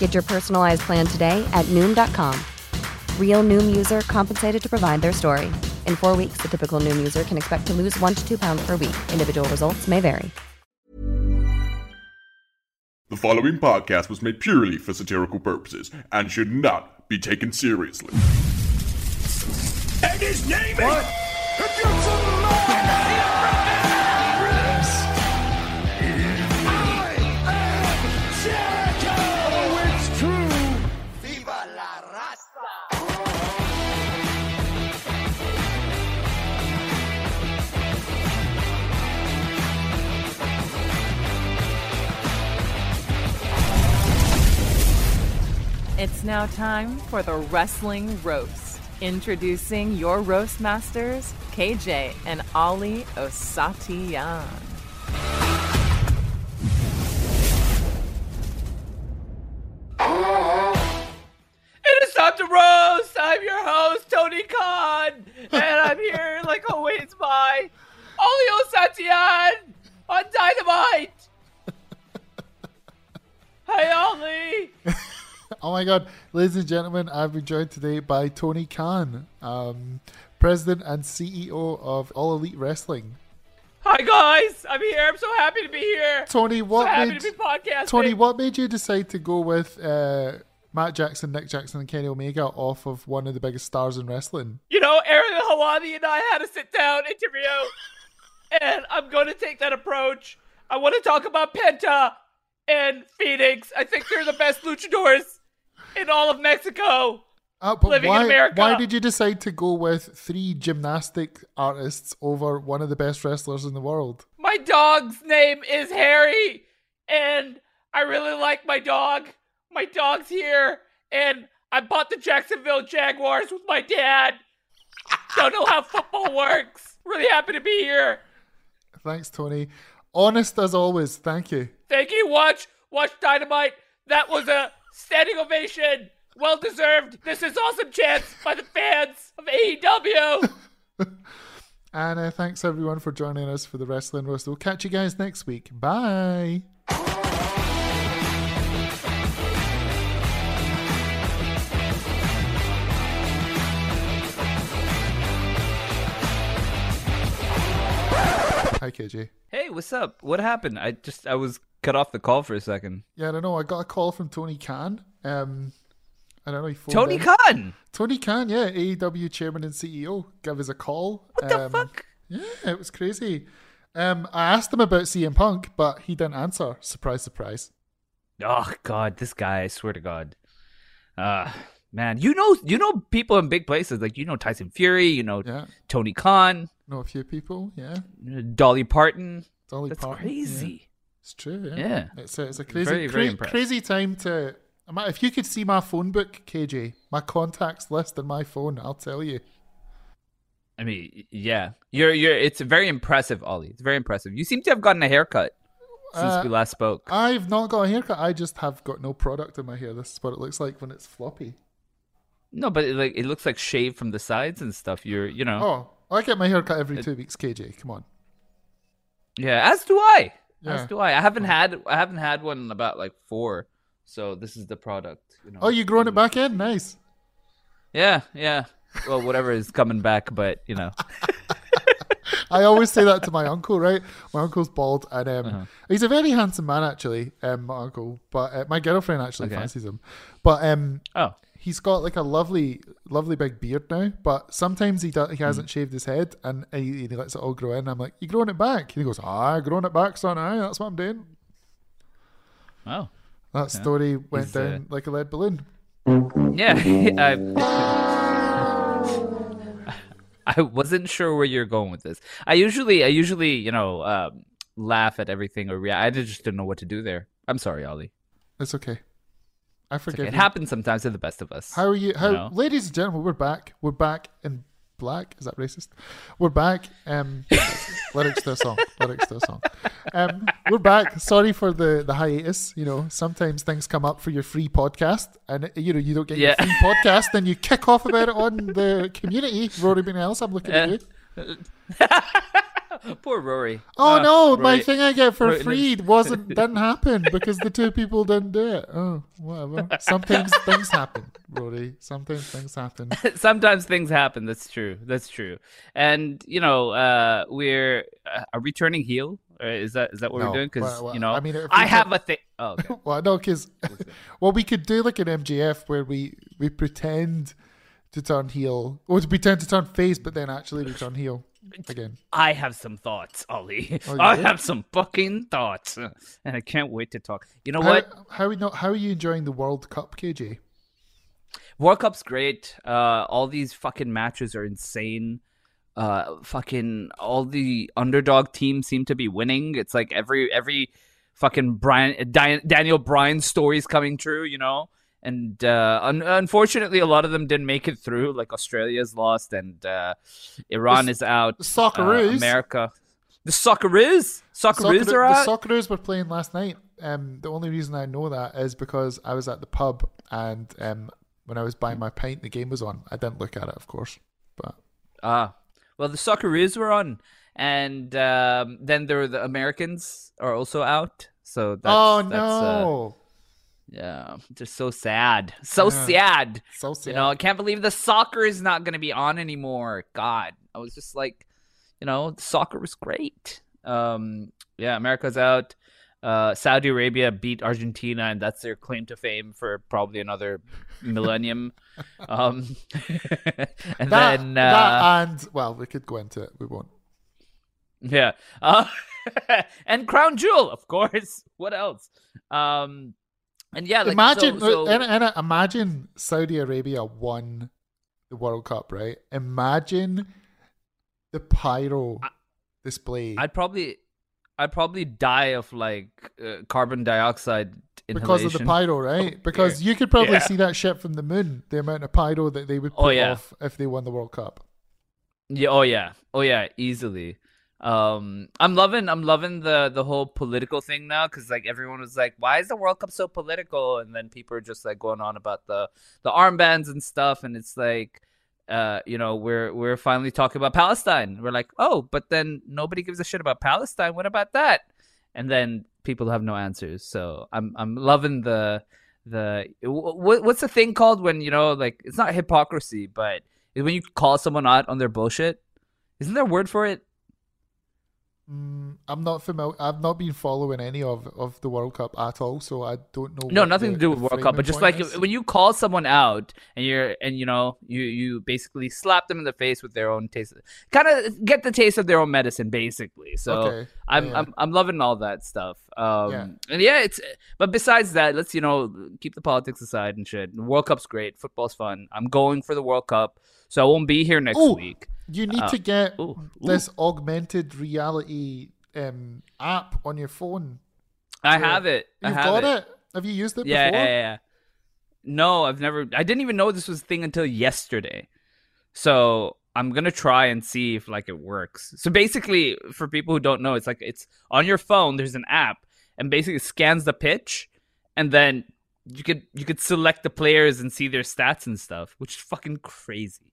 Get your personalized plan today at Noom.com. Real Noom user compensated to provide their story. In four weeks, the typical Noom user can expect to lose one to two pounds per week. Individual results may vary. The following podcast was made purely for satirical purposes and should not be taken seriously. And his name what? is. If now time for the Wrestling Roast. Introducing your roast masters, KJ and Ali Osatiyan. My god, ladies and gentlemen, I've been joined today by Tony Khan, um, president and CEO of All Elite Wrestling. Hi guys, I'm here. I'm so happy to be here. Tony, what so made Tony, what made you decide to go with uh, Matt Jackson, Nick Jackson, and Kenny Omega off of one of the biggest stars in wrestling? You know, Ariel Helwani and I had a sit down interview, and I'm going to take that approach. I want to talk about Penta and Fenix. I think they're the best luchadors in all of Mexico. Uh, living why, in America. why did you decide to go with three gymnastic artists over one of the best wrestlers in the world? My dog's name is Harry, and I really like my dog. My dog's here, and I bought the Jacksonville Jaguars with my dad. Don't know how football works. Really happy to be here. Thanks, Tony. Honest as always. Thank you. Thank you. Watch, watch Dynamite. That was a standing ovation. Well deserved. This is awesome chance by the fans of AEW. and uh, thanks everyone for joining us for the Wrestling Roast. We'll catch you guys next week. Bye. Hi, KJ. Hey, what's up? What happened? I just I was cut off the call for a second. Yeah, I don't know. I got a call from Tony Khan. Um, I don't know. Tony in. Khan. Tony Khan, yeah, AEW chairman and CEO, gave us a call. What um, the fuck? Yeah, it was crazy. Um, I asked him about CM Punk, but he didn't answer. Surprise, surprise. Oh God, this guy! I swear to God. Uh man, you know, you know people in big places like you know Tyson Fury, you know Yeah, Tony Khan, know a few people. Yeah, Dolly Parton. Dolly That's Parton. crazy. yeah. It's true. Yeah, Yeah. It's a, it's a crazy, Very, very cra- crazy time to. If you could see my phone book, KJ, my contacts list in my phone, I'll tell you. I mean, yeah, you're you're. It's very impressive, Ollie. It's very impressive. You seem to have gotten a haircut since Uh, we last spoke. I've not got a haircut. I just have got no product in my hair. This is what it looks like when it's floppy. No, but it, like it looks like shaved from the sides and stuff. You're, you know. Oh, I get my haircut every It- two weeks, KJ. Come on. Yeah, as do I. Yeah. As do I. I haven't oh. had I haven't had one in about like four. So this is the product. You know. Oh, you growing it back in? Nice. Yeah, yeah. Well, whatever is coming back, but you know. I always say that to my uncle, right? My uncle's bald, and um, Uh-huh. he's a very handsome man, actually. Um, my uncle, but uh, my girlfriend actually Okay. fancies him. But um, Oh. he's got like a lovely, lovely big beard now. But sometimes he do- he hasn't Hmm. shaved his head, and he, he lets it all grow in. I'm like, "You growing it back?" He goes, "Ah, growing it back, son. Aye, that's what I'm doing." Wow. That Yeah. story went He's, uh, down like a lead balloon. Yeah. I, I wasn't sure where you're going with this. I usually I usually, you know, um, laugh at everything or react. I just didn't know what to do there. I'm sorry, Ollie. It's okay. I forgive okay. It happens sometimes to the best of us. How are you? How, know? ladies and gentlemen, we're back. We're back in black. Is that racist? We're back. Um, lyrics to a song. Lyrics to a song. Um, we're back. Sorry for the the hiatus. You know, sometimes things come up for your free podcast, and uh, you know you don't get Yeah. your free podcast, then you kick off about it on the community. Rory Else, I'm looking at you. Poor Rory. Oh Uh, no, my thing I get for Rory- free wasn't didn't happen because the two people didn't do it. Oh, whatever. Sometimes things happen, Rory. Sometimes things happen. Sometimes things happen. That's true. That's true. And you know, uh, we're uh, are we heel? Or is that is that what No. we're doing? Because Well, well, you know, I mean, I we have a thing. Oh, okay. well, no, because well, we could do like an MJF where we we pretend to turn heel, or to pretend to turn face, but then actually we turn heel again. I have some thoughts, Ollie. Oh, I have some fucking thoughts, and I can't wait to talk. You know how, what? How are you not? How are you enjoying the World Cup, KJ? World Cup's great. Uh, all these fucking matches are insane. Uh, fucking all the underdog teams seem to be winning. It's like every every fucking Brian Daniel Bryan stories coming true, you know. And uh, un- unfortunately, a lot of them didn't make it through. Like Australia's lost, and uh, Iran The is out. the Socceroos. Uh, America, the Socceroos, Socceroos Soccer- are out. The Socceroos were playing last night. Um, the only reason I know that is because I was at the pub and um, when I was buying my pint, the game was on. I didn't look at it, of course, but Ah, well, the Socceroos were on, and um, then there were the Americans are also out. So that's, oh that's, uh, no, yeah, just so sad, so Yeah. sad. so sad. You know, I can't believe the soccer is not going to be on anymore. God, I was just like, you know, soccer was great. Um, yeah, America's out. Uh, Saudi Arabia beat Argentina, and that's their claim to fame for probably another millennium. um, and that, then that uh, and well, we could go into it. We won't. Yeah. Uh, and Crown Jewel, of course. What else? Um, and yeah, like, imagine, so, so- and, and imagine Saudi Arabia won the World Cup, right? Imagine the pyro display I'd probably, I'd probably die of like uh, carbon dioxide because of the pyro, right? Because you could probably Yeah. see that shit from the moon. The amount of pyro that they would put Oh, yeah. off if they won the World Cup. Yeah. Oh yeah. Oh yeah. Easily. Um, I'm loving, I'm loving the the whole political thing now because like everyone was like, why is the World Cup so political? And then people are just like going on about the the armbands and stuff, and it's like. Uh, you know, we're we're finally talking about Palestine. We're like, oh, but then nobody gives a shit about Palestine. What about that? And then people have no answers. So I'm I'm loving the the what what's the thing called when you know like it's not hypocrisy, but when you call someone out on their bullshit. Isn't there a word for it? Mm, I'm not familiar. I've not been following any of, of the World Cup at all, so I don't know. No, nothing the- to do with World Cup, but just like is. when you call someone out and you're and you know you you basically slap them in the face with their own taste, kind of get the taste of their own medicine, basically. So Okay. I'm Yeah. I'm I'm loving all that stuff. Um, Yeah. and yeah, it's but besides that, let's you know keep the politics aside and shit. World Cup's great, football's fun. I'm going for the World Cup, so I won't be here next Oh, week. You need Uh, to get ooh, ooh. this augmented reality um, app on your phone. I have it. I You've have got it. it. Have you used it Yeah, before? yeah, yeah. No, I've never. I didn't even know this was a thing until yesterday. So I'm gonna try and see if like it works. So basically, for people who don't know, it's like it's on your phone. There's an app, and basically it scans the pitch, and then you could you could select the players and see their stats and stuff, which is fucking crazy.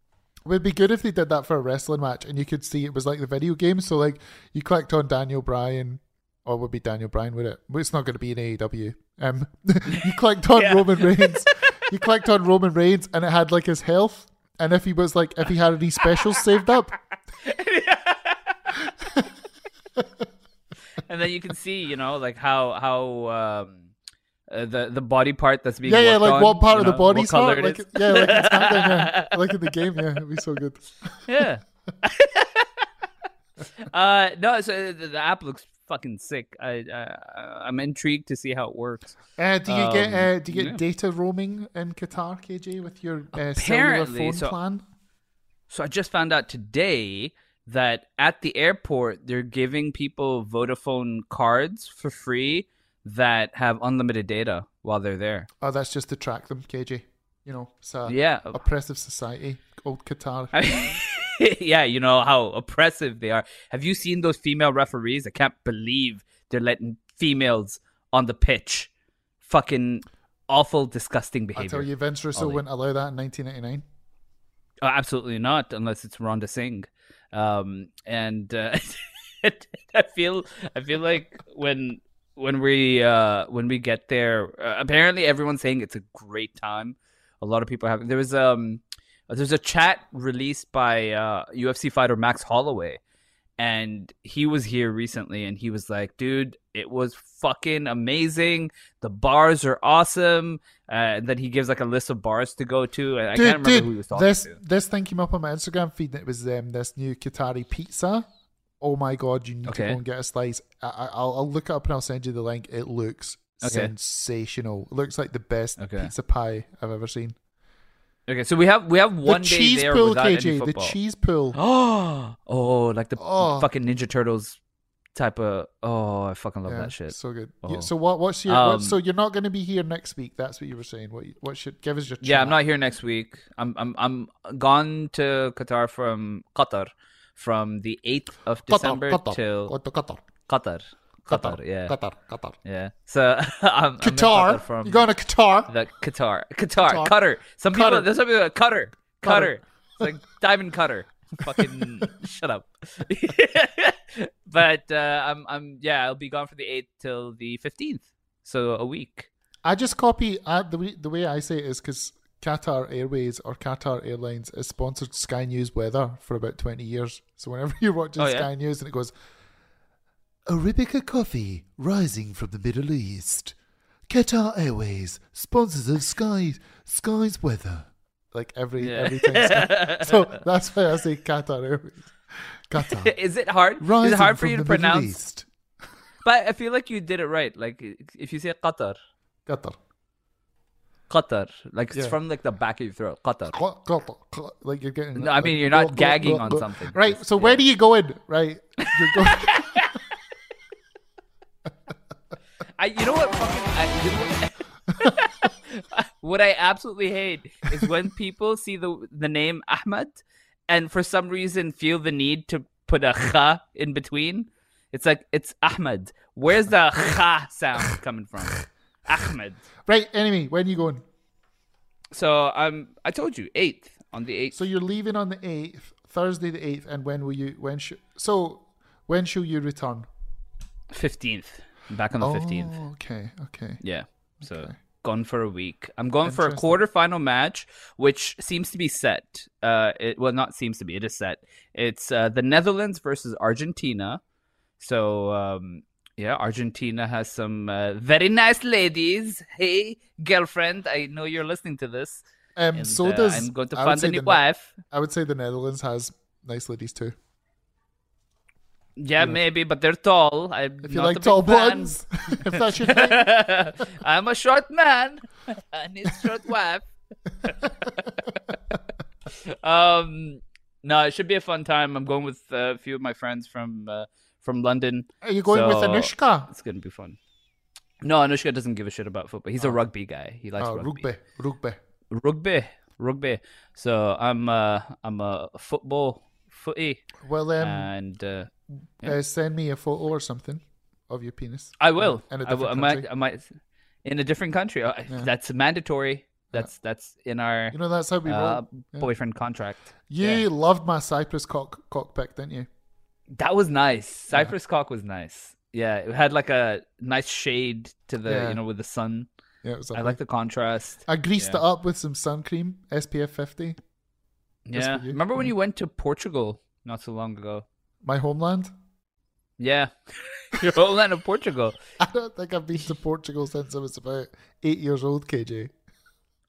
Would be good if they did that for a wrestling match and you could see it was like the video game. So like you clicked on Daniel Bryan, or it would be Daniel Bryan, would it? It's not going to be an AEW. Um, you clicked on Yeah. Roman Reigns. you clicked on Roman Reigns, and it had like his health, and if he was like if he had any specials saved up. and then you can see, you know, like how how um, uh, the the body part that's being Yeah, yeah, like on, what part of the know, body's color hot? it Like is. yeah, like in SmackDown, yeah. like in the game, yeah, it'd be so good. yeah. uh, no, so the, the app looks fucking sick. I uh, I'm intrigued to see how it works. Uh, do you get Um, uh, do you get yeah. data roaming in Qatar, KJ, with your uh, cellular phone so- plan? So I just found out today that at the airport they're giving people Vodafone cards for free that have unlimited data while they're there. Oh, that's just to track them, KJ. You know, it's a Yeah. oppressive society, old Qatar. yeah, you know how oppressive they are. Have you seen those female referees? I can't believe they're letting females on the pitch. Fucking awful, disgusting behavior. I tell you, Vince Russo Ollie. wouldn't allow that in 1999. Uh, absolutely not, unless it's Rhonda Singh. Um, and uh, I feel, I feel like when when we uh, when we get there, uh, apparently everyone's saying it's a great time. A lot of people have. There was um, there's a chat released by uh, UFC fighter Max Holloway, and he was here recently, and he was like, "Dude, it was fucking amazing. The bars are awesome." Uh, and then he gives like a list of bars to go to. I, I can't remember dude, who he was talking this to. this thing came up on my Instagram feed. And it was um, this new Qatari pizza. Oh my god, you need to go and get a slice. I, I, I'll, I'll look it up and I'll send you the link. It looks Okay. sensational. It looks like the best Okay. pizza pie I've ever seen. Okay, so we have we have one the day cheese there pool, KJ. The cheese pool. Oh, oh, like the Oh. fucking Ninja Turtles type of. Oh, I fucking love Yeah, that shit. So good. Oh. Yeah, so what? What's your? Um, what, so you're not going to be here next week. That's what you were saying. What? What should give us your? Yeah, I'm not here next week. I'm I'm I'm gone to Qatar from Qatar from the 8th of Qatar, December Qatar, till Qatar, Qatar, Qatar. Qatar, Qatar, yeah. Qatar, Qatar. Yeah. So I'm, I'm Qatar. Qatar from You're going to Qatar. the Qatar. Qatar. Qatar. Cutter. Some people Qatar. there's some people cutter. Cutter. Cutter. It's like diamond cutter. Fucking shut up. but uh, I'm I'm yeah, I'll be gone from the eighth till the fifteenth. So a week. I just copy uh, the way, the way I say it is because Qatar Airways or Qatar Airlines has sponsored Sky News weather for about 20 years. So whenever you're watching Oh, yeah? Sky News and it goes, Arabica coffee rising from the Middle East. Qatar Airways, sponsors of Sky Sky's weather. Like every Yeah. every time. So that's why I say Qatar Airways. Qatar. Is it hard? rising Is it hard for you to pronounce? But I feel like you did it right. Like if you say Qatar, Qatar. Qatar, like it's Yeah. from like the back of your throat. Qatar. Cl- Like you're getting. No, I like, mean, you're not gagging on something. right? Just- so where do you go in? Right, you're going. I, you know what? Fucking, I, you know what, what I absolutely hate is when people see the the name Ahmad, and for some reason feel the need to put a kha in between. It's like it's Ahmad. Where's the kha sound coming from? Ahmed. right. Anyway, when are you going? So I'm. I told you eighth on the eighth. So you're leaving on the eighth, Thursday the eighth, and when will you? When should? So when shall you return? Fifteenth. Back on the fifteenth. Oh, okay, okay. Yeah. So Okay. gone for a week. I'm going for a quarterfinal match, which seems to be set. Uh, it well, not seems to be. It is set. It's uh, the Netherlands versus Argentina. So um, yeah, Argentina has some uh, very nice ladies. Hey, girlfriend, I know you're listening to this. Um, And, so uh, does. I'm going to find a new the wife. I would say the Netherlands has nice ladies too. Yeah, maybe, but they're tall. I'm If you like tall blondes, if that's your thing. I'm a short man. I need a short wife. um, no, it should be a fun time. I'm going with a few of my friends from uh, from London. Are you going with Anushka? It's gonna be fun. No, Anushka doesn't give a shit about football. He's a rugby guy. He likes Oh, rugby. rugby, rugby. rugby, rugby. So I'm uh, I'm a football footy, Well, um, and uh, uh, send me a photo or something of your penis. I will. in a I, will I different might. country. I might. In a different country. Uh, That's mandatory. That's that's in our You know, that's how we uh. Yeah. boyfriend contract. You Yeah. loved my Cypress cock cockpick, didn't you? That was nice. Cypress cock was nice. Yeah, it had like a nice shade to the Yeah. you know with the sun. Yeah, it was. I like the contrast. I greased Yeah. it up with some sun cream, SPF 50. Yeah, remember when you went to Portugal not so long ago? My homeland. Yeah, your homeland of Portugal. I don't think I've been to Portugal since I was about eight years old, KJ.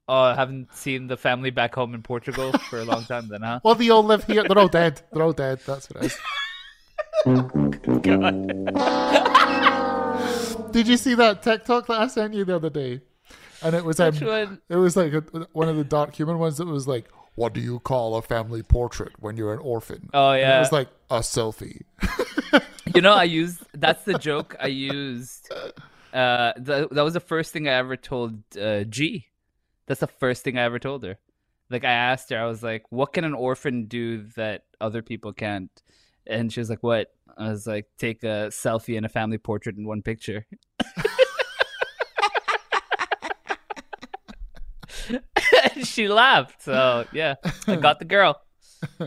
Oh, I haven't seen the family back home in Portugal for a long time, then, huh? Well, they all live here. They're all dead. They're all dead. That's what it is. Did you see that TikTok that I sent you the other day? And it was um, it was like a, one of the dark human ones that was like, "What do you call a family portrait when you're an orphan?" Oh, And it was like a selfie. You know, I used that's the joke I used. Uh, the, that was the first thing I ever told uh, G. That's the first thing I ever told her. Like I asked her, I was like, "What can an orphan do that other people can't?" And she was like, "What?" I was like, "Take a selfie and a family portrait in one picture." and she laughed. So yeah, I got the girl.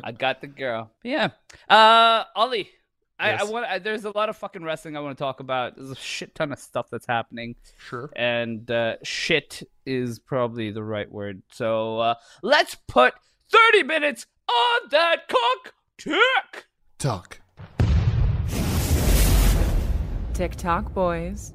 I got the girl. Yeah. Uh, Ollie, I, I want. I, there's a lot of fucking wrestling I want to talk about. There's a shit ton of stuff that's happening, Sure. and uh, shit is probably the right word. So uh, let's put 30 minutes on that cock tick. Tuck. TikTok boys.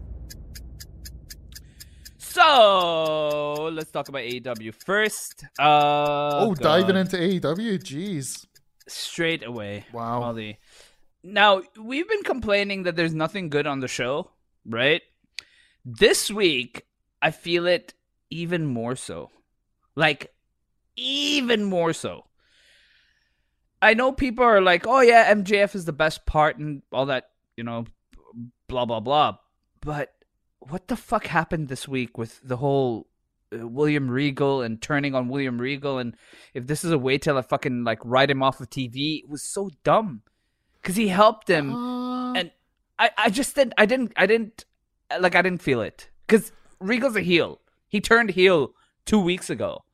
So let's talk about AEW first. Uh, Oh, diving into AEW. Jeez. straight away. Wow. Ollie. Now, we've been complaining that there's nothing good on the show, right? This week, I feel it even more so. Like, even more so. I know people are like, oh, yeah, MJF is the best part and all that, you know, blah, blah, blah. But what the fuck happened this week with the whole uh, William Regal and turning on William Regal and if this is a way to like, fucking like write him off of TV, it was so dumb because he helped him Uh, and I I just didn't I didn't I didn't like I didn't feel it because Regal's a heel. He turned heel two weeks ago,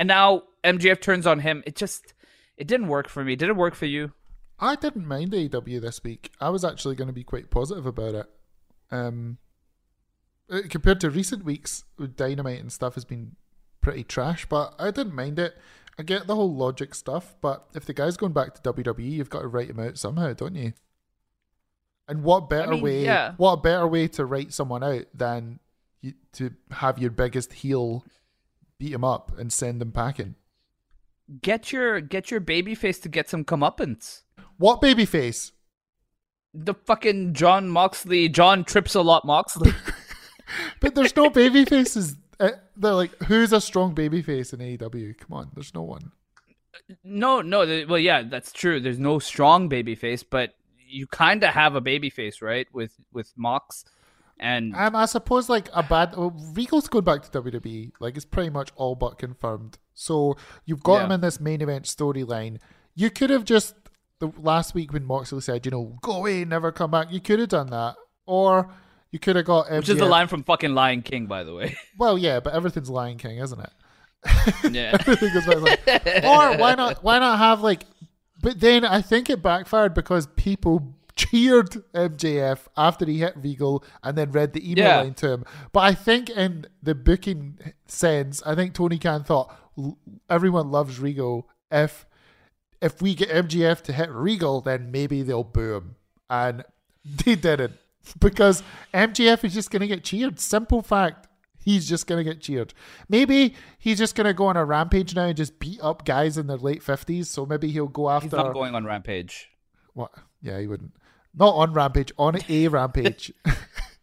and now MJF turns on him. It just it didn't work for me. Did it work for you? I didn't mind AEW this week. I was actually going to be quite positive about it. Um, uh, compared to recent weeks Dynamite and stuff has been pretty trash, but I didn't mind it. I get the whole logic stuff, but if the guy's going back to WWE, you've got to write him out somehow, don't you? And what better mean, way? yeah. What better way to write someone out than you, to have your biggest heel beat him up and send him packing? Get your get your babyface to get some comeuppance. What babyface? The fucking Jon Moxley, Jon trips a lot Moxley. But there's no baby faces. Uh, they're like, who's a strong baby face in AEW? Come on, there's no one. no, no. Well, yeah, that's true. There's no strong baby face, but you kind of have a baby face, right? With with Mox, and Um, I suppose like a bad. Well, Regal's going back to WWE. Like it's pretty much all but confirmed. So you've got Yeah. him in this main event storyline. You could have just the last week when Moxley said, you know, go away, never come back. You could have done that, or you could have got MJF. which is the line from fucking Lion King, by the way. Well, yeah, but everything's Lion King, isn't it? yeah. Everything goes back to like- or why not? Why not have like? But then I think it backfired because people cheered MJF after he hit Regal and then read the email Yeah. line to him. But I think in the booking sense, I think Tony Khan thought "L- everyone loves Regal. If if we get MJF to hit Regal, then maybe they'll boom. and they didn't because MJF is just going to get cheered. Simple fact. He's just going to get cheered. Maybe he's just going to go on a rampage now and just beat up guys in their late 50s. So maybe he'll go after. He's not going on Rampage. What? Yeah, he wouldn't. Not on rampage, on a rampage.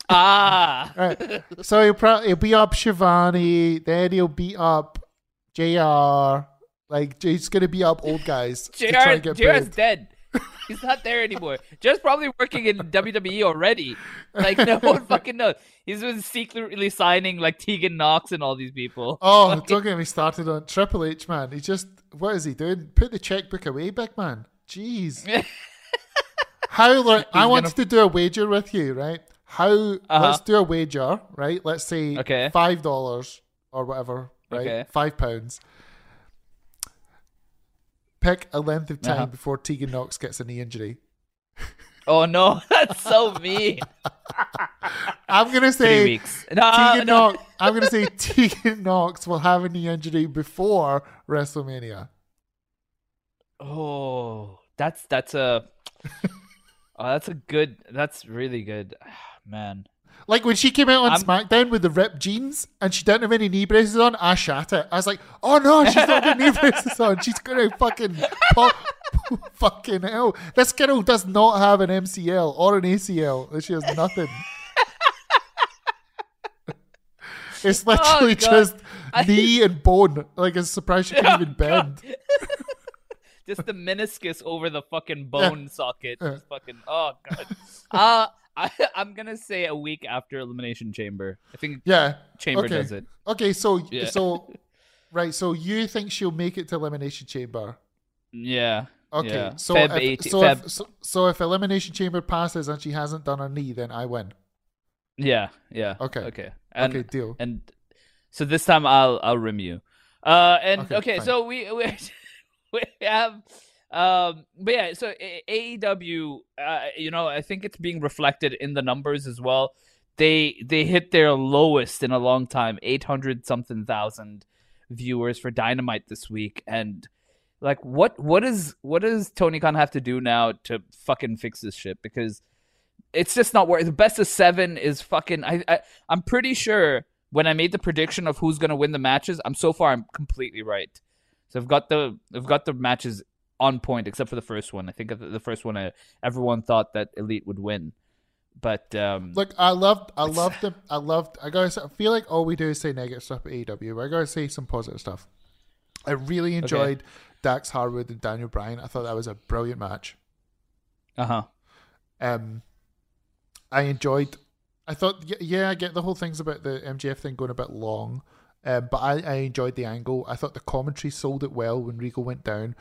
Ah, right. So he'll, pro- he'll beat up Schiavone, then he'll beat up JR. Like, he's going to be up old guys. to try JR, and get JR's booed. dead. He's not there anymore. JR's probably working in WWE already. Like no one fucking knows. He's been secretly signing like Tegan Knox and all these people. Oh, don't get me started on Triple H, man. He just, what is he doing? Put the checkbook away, big man. Jeez. How, like, I He's want gonna- to do a wager with you, right? How, Uh-huh. let's do a wager, right? Let's say Okay. $5 or whatever right? Okay. Five pounds. Pick a length of time Uh-huh. before Tegan Knox gets a knee injury. Oh no, that's so mean. I'm gonna Three say weeks. No, Tegan no. Knox. I'm gonna say Tegan Knox will have a knee injury before WrestleMania. Oh, that's that's a. Oh, that's a good. That's really good, man. Like when she came out on I'm- SmackDown with the ripped jeans and she didn't have any knee braces on, I shat it. I was like, oh no, she's not got knee braces on. She's gonna fucking pop. fucking hell. This girl does not have an MCL or an ACL. She has nothing. it's literally Oh, just I- knee and bone. Like, it's surprised she can even bend. Just the meniscus over the fucking bone socket. Just fucking. Oh god. Uh I, I'm gonna say a week after Elimination Chamber. I think Yeah. Chamber okay. does it. Okay, so Yeah. so right, so you think she'll make it to Elimination Chamber? Yeah. Okay, yeah. so Feb if, 18 so, Feb- if, so so if Elimination Chamber passes and she hasn't done her knee, then I win. Yeah, yeah. Okay. Okay. And, Okay, deal. And so this time I'll I'll rim you. Uh and Okay, okay, so we we, we have um but yeah, so AEW uh you know, I think it's being reflected in the numbers as well. They they hit their lowest in a long time, 800 something thousand viewers for Dynamite this week and like what what is what does Tony Khan have to do now to fucking fix this shit because it's just not worth. The best of seven is fucking. I, I I'm pretty sure when I made the prediction of who's gonna win the matches, I'm so far I'm completely right. So I've got the I've got the matches on point except for the first one. I think the the first one uh, everyone thought that Elite would win, but um, Look, I loved, I loved them. I loved. I gotta. Say, I feel like all we do is say negative stuff at AEW. But I gotta say some positive stuff. I really enjoyed Dax Harwood and Daniel Bryan. I thought that was a brilliant match. uh huh. Um, I enjoyed. I thought, yeah, I get the whole things about the MJF thing going a bit long, um, but I, I enjoyed the angle. I thought the commentary sold it well when Regal went down,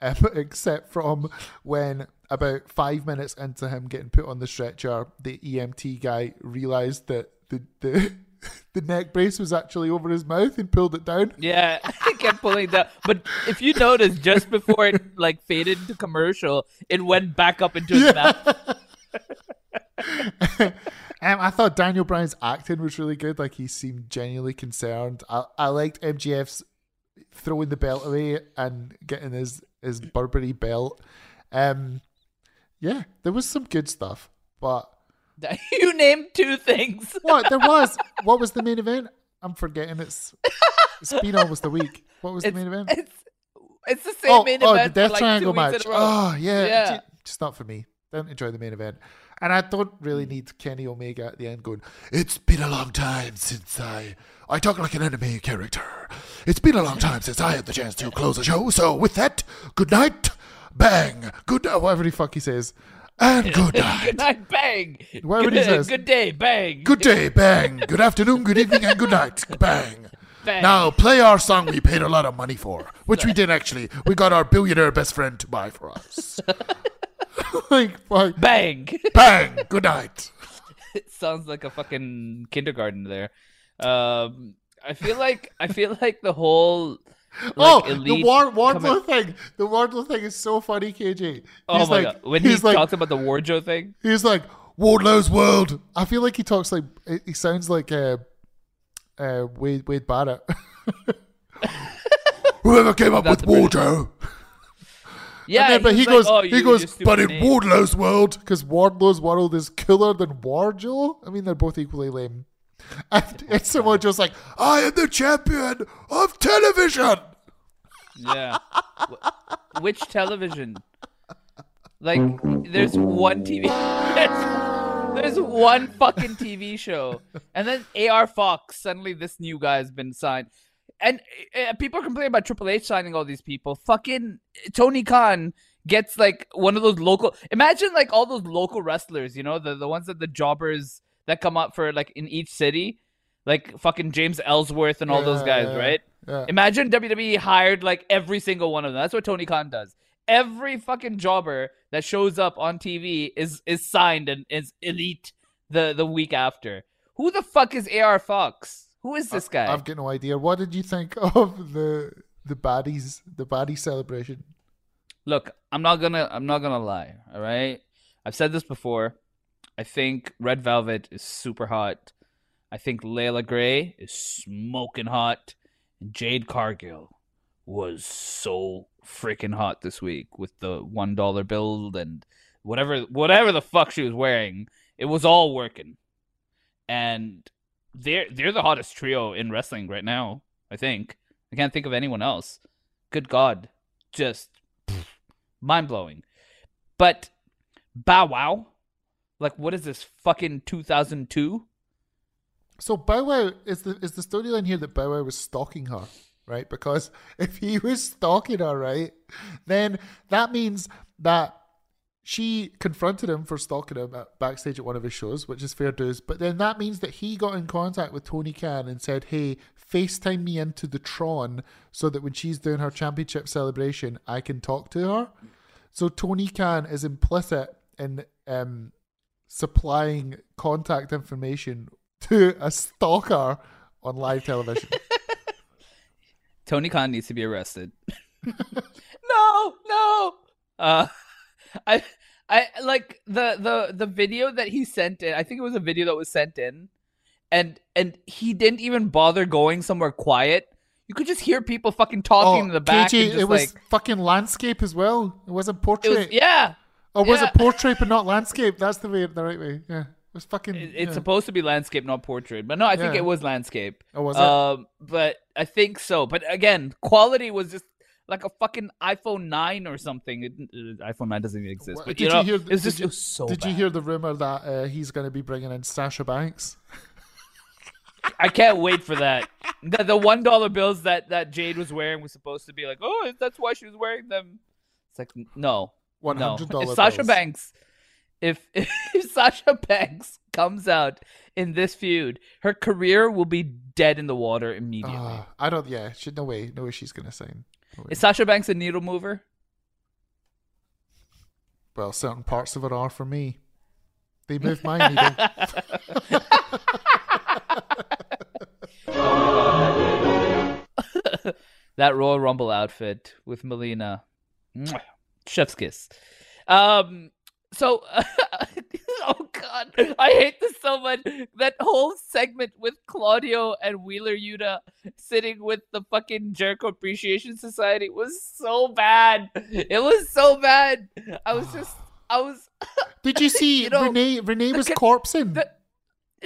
um, except from when about five minutes into him getting put on the stretcher, the EMT guy realized that the the. The neck brace was actually over his mouth and pulled it down. Yeah, I kept pulling down. But if you notice, just before it like faded to commercial, it went back up into his mouth. um, I thought Daniel Bryan's acting was really good. Like he seemed genuinely concerned. I, I liked MJF's throwing the belt away and getting his his Burberry belt. Um, yeah, there was some good stuff. But You named two things. what there was? What was the main event? I'm forgetting. It's it's been almost a week. What was the main event? It's it's the same oh, main oh, event Oh, the Death like Triangle match. in a row. Oh, yeah. Yeah. Just not for me. Don't enjoy the main event. And I don't really hmm. need Kenny Omega at the end going, It's been a long time since I I talk like an anime character. It's been a long time since I had the chance to close a show. So with that, good night, bang, good night, whatever the fuck he says. And good night. good night, bang. Whatever good, he says. good day, bang. Good day, bang. Good afternoon, good evening, and good night, bang. Bang. Now play our song we paid a lot of money for, which we did actually. We got our billionaire best friend to buy for us. like, fuck. Bang. bang. Good night. it sounds like a fucking kindergarten there. Um, I feel like I feel like the whole like, oh, the Ward- Wardlow thing. The Wardlow thing is so funny, KJ. Oh my like, god! When he he's like, talks about the Warjo thing, he's like Wardlow's world. I feel like he talks like he sounds like uh, uh, Wade Wade Barrett. Whoever came up That's with the British- Wardlow. Yeah, then- but he like, goes, oh, he goes, but in name." Wardlow's world, because Wardlow's world is cooler than Warjo. I mean, they're both equally lame. And it's someone just like, I am the champion of television. Yeah. Which television? Like, there's one TV. There's, there's one fucking TV show, and then AR Fox. Suddenly, this new guy has been signed, and uh, people are complaining about Triple H signing all these people. Fucking Tony Khan gets like one of those local. Imagine like all those local wrestlers, you know, the the ones that the jobbers that come up for like in each city, like fucking James Ellsworth and all those guys, yeah, right? yeah. Imagine WWE hired like every single one of them. That's what Tony Khan does. Every fucking jobber that shows up on TV is is signed and is elite the the week after. Who the fuck is AR Fox? Who is this guy? I've got no idea. What did you think of the the baddies the baddie celebration? Look, I'm not gonna I'm not gonna lie. All right, I've said this before. I think Red Velvet is super hot. I think Leila Grey is smoking hot. And Jade Cargill was so freaking hot this week with the one dollar bill and whatever whatever the fuck she was wearing. It was all working, and they're they're the hottest trio in wrestling right now. I think I can't think of anyone else. Good God, just mind blowing. But Bow Wow, like what is this fucking two thousand two? So Bow Wow is the is the storyline here that Bow Wow was stalking her, right? Because if he was stalking her, right, then that means that she confronted him for stalking him at, backstage at one of his shows, which is fair dues. But then that means that he got in contact with Tony Khan and said, "Hey, FaceTime me into the Tron so that when she's doing her championship celebration, I can talk to her." So Tony Khan is implicit in um, supplying contact information to a stalker on live television. Tony Khan needs to be arrested. no, no. Uh, I, I like the the the video that he sent in. I think it was a video that was sent in, and and he didn't even bother going somewhere quiet. You could just hear people fucking talking Oh, in the back. KJ, it was like, fucking landscape as well. It wasn't it portrait. was yeah. or was yeah. it portrait but not landscape? That's the way, the right way. Yeah, it was fucking. It- It's yeah. supposed to be landscape, not portrait. But no, I think Yeah. it was landscape. Oh, was it? Um, but I think so. But again, quality was just like a fucking iPhone nine or something. It, uh, iPhone nine doesn't even exist. What- But did you know, hear? it was just was so. Did you hear the rumor that uh, he's going to be bringing in Sasha Banks? I can't wait for that. The, the one dollar bills that that Jade was wearing was supposed to be like, oh, that's why she was wearing them. It's like no, hundred dollar If Sasha bills. Banks, if if Sasha Banks comes out in this feud, her career will be dead in the water immediately. Ah, I don't. Yeah, she, no way. No way. She's going to sign. Is Sasha Banks a needle mover? Well, certain parts of it are for me. They move my needle. that Royal Rumble outfit with Melina. Chef's kiss. Um so god, I hate this so much. That whole segment with Claudio and Wheeler Yuta sitting with the fucking Jericho Appreciation Society was so bad. It was so bad. I was just I was Did you see You know, Renee? Renee was the- corpsing. the-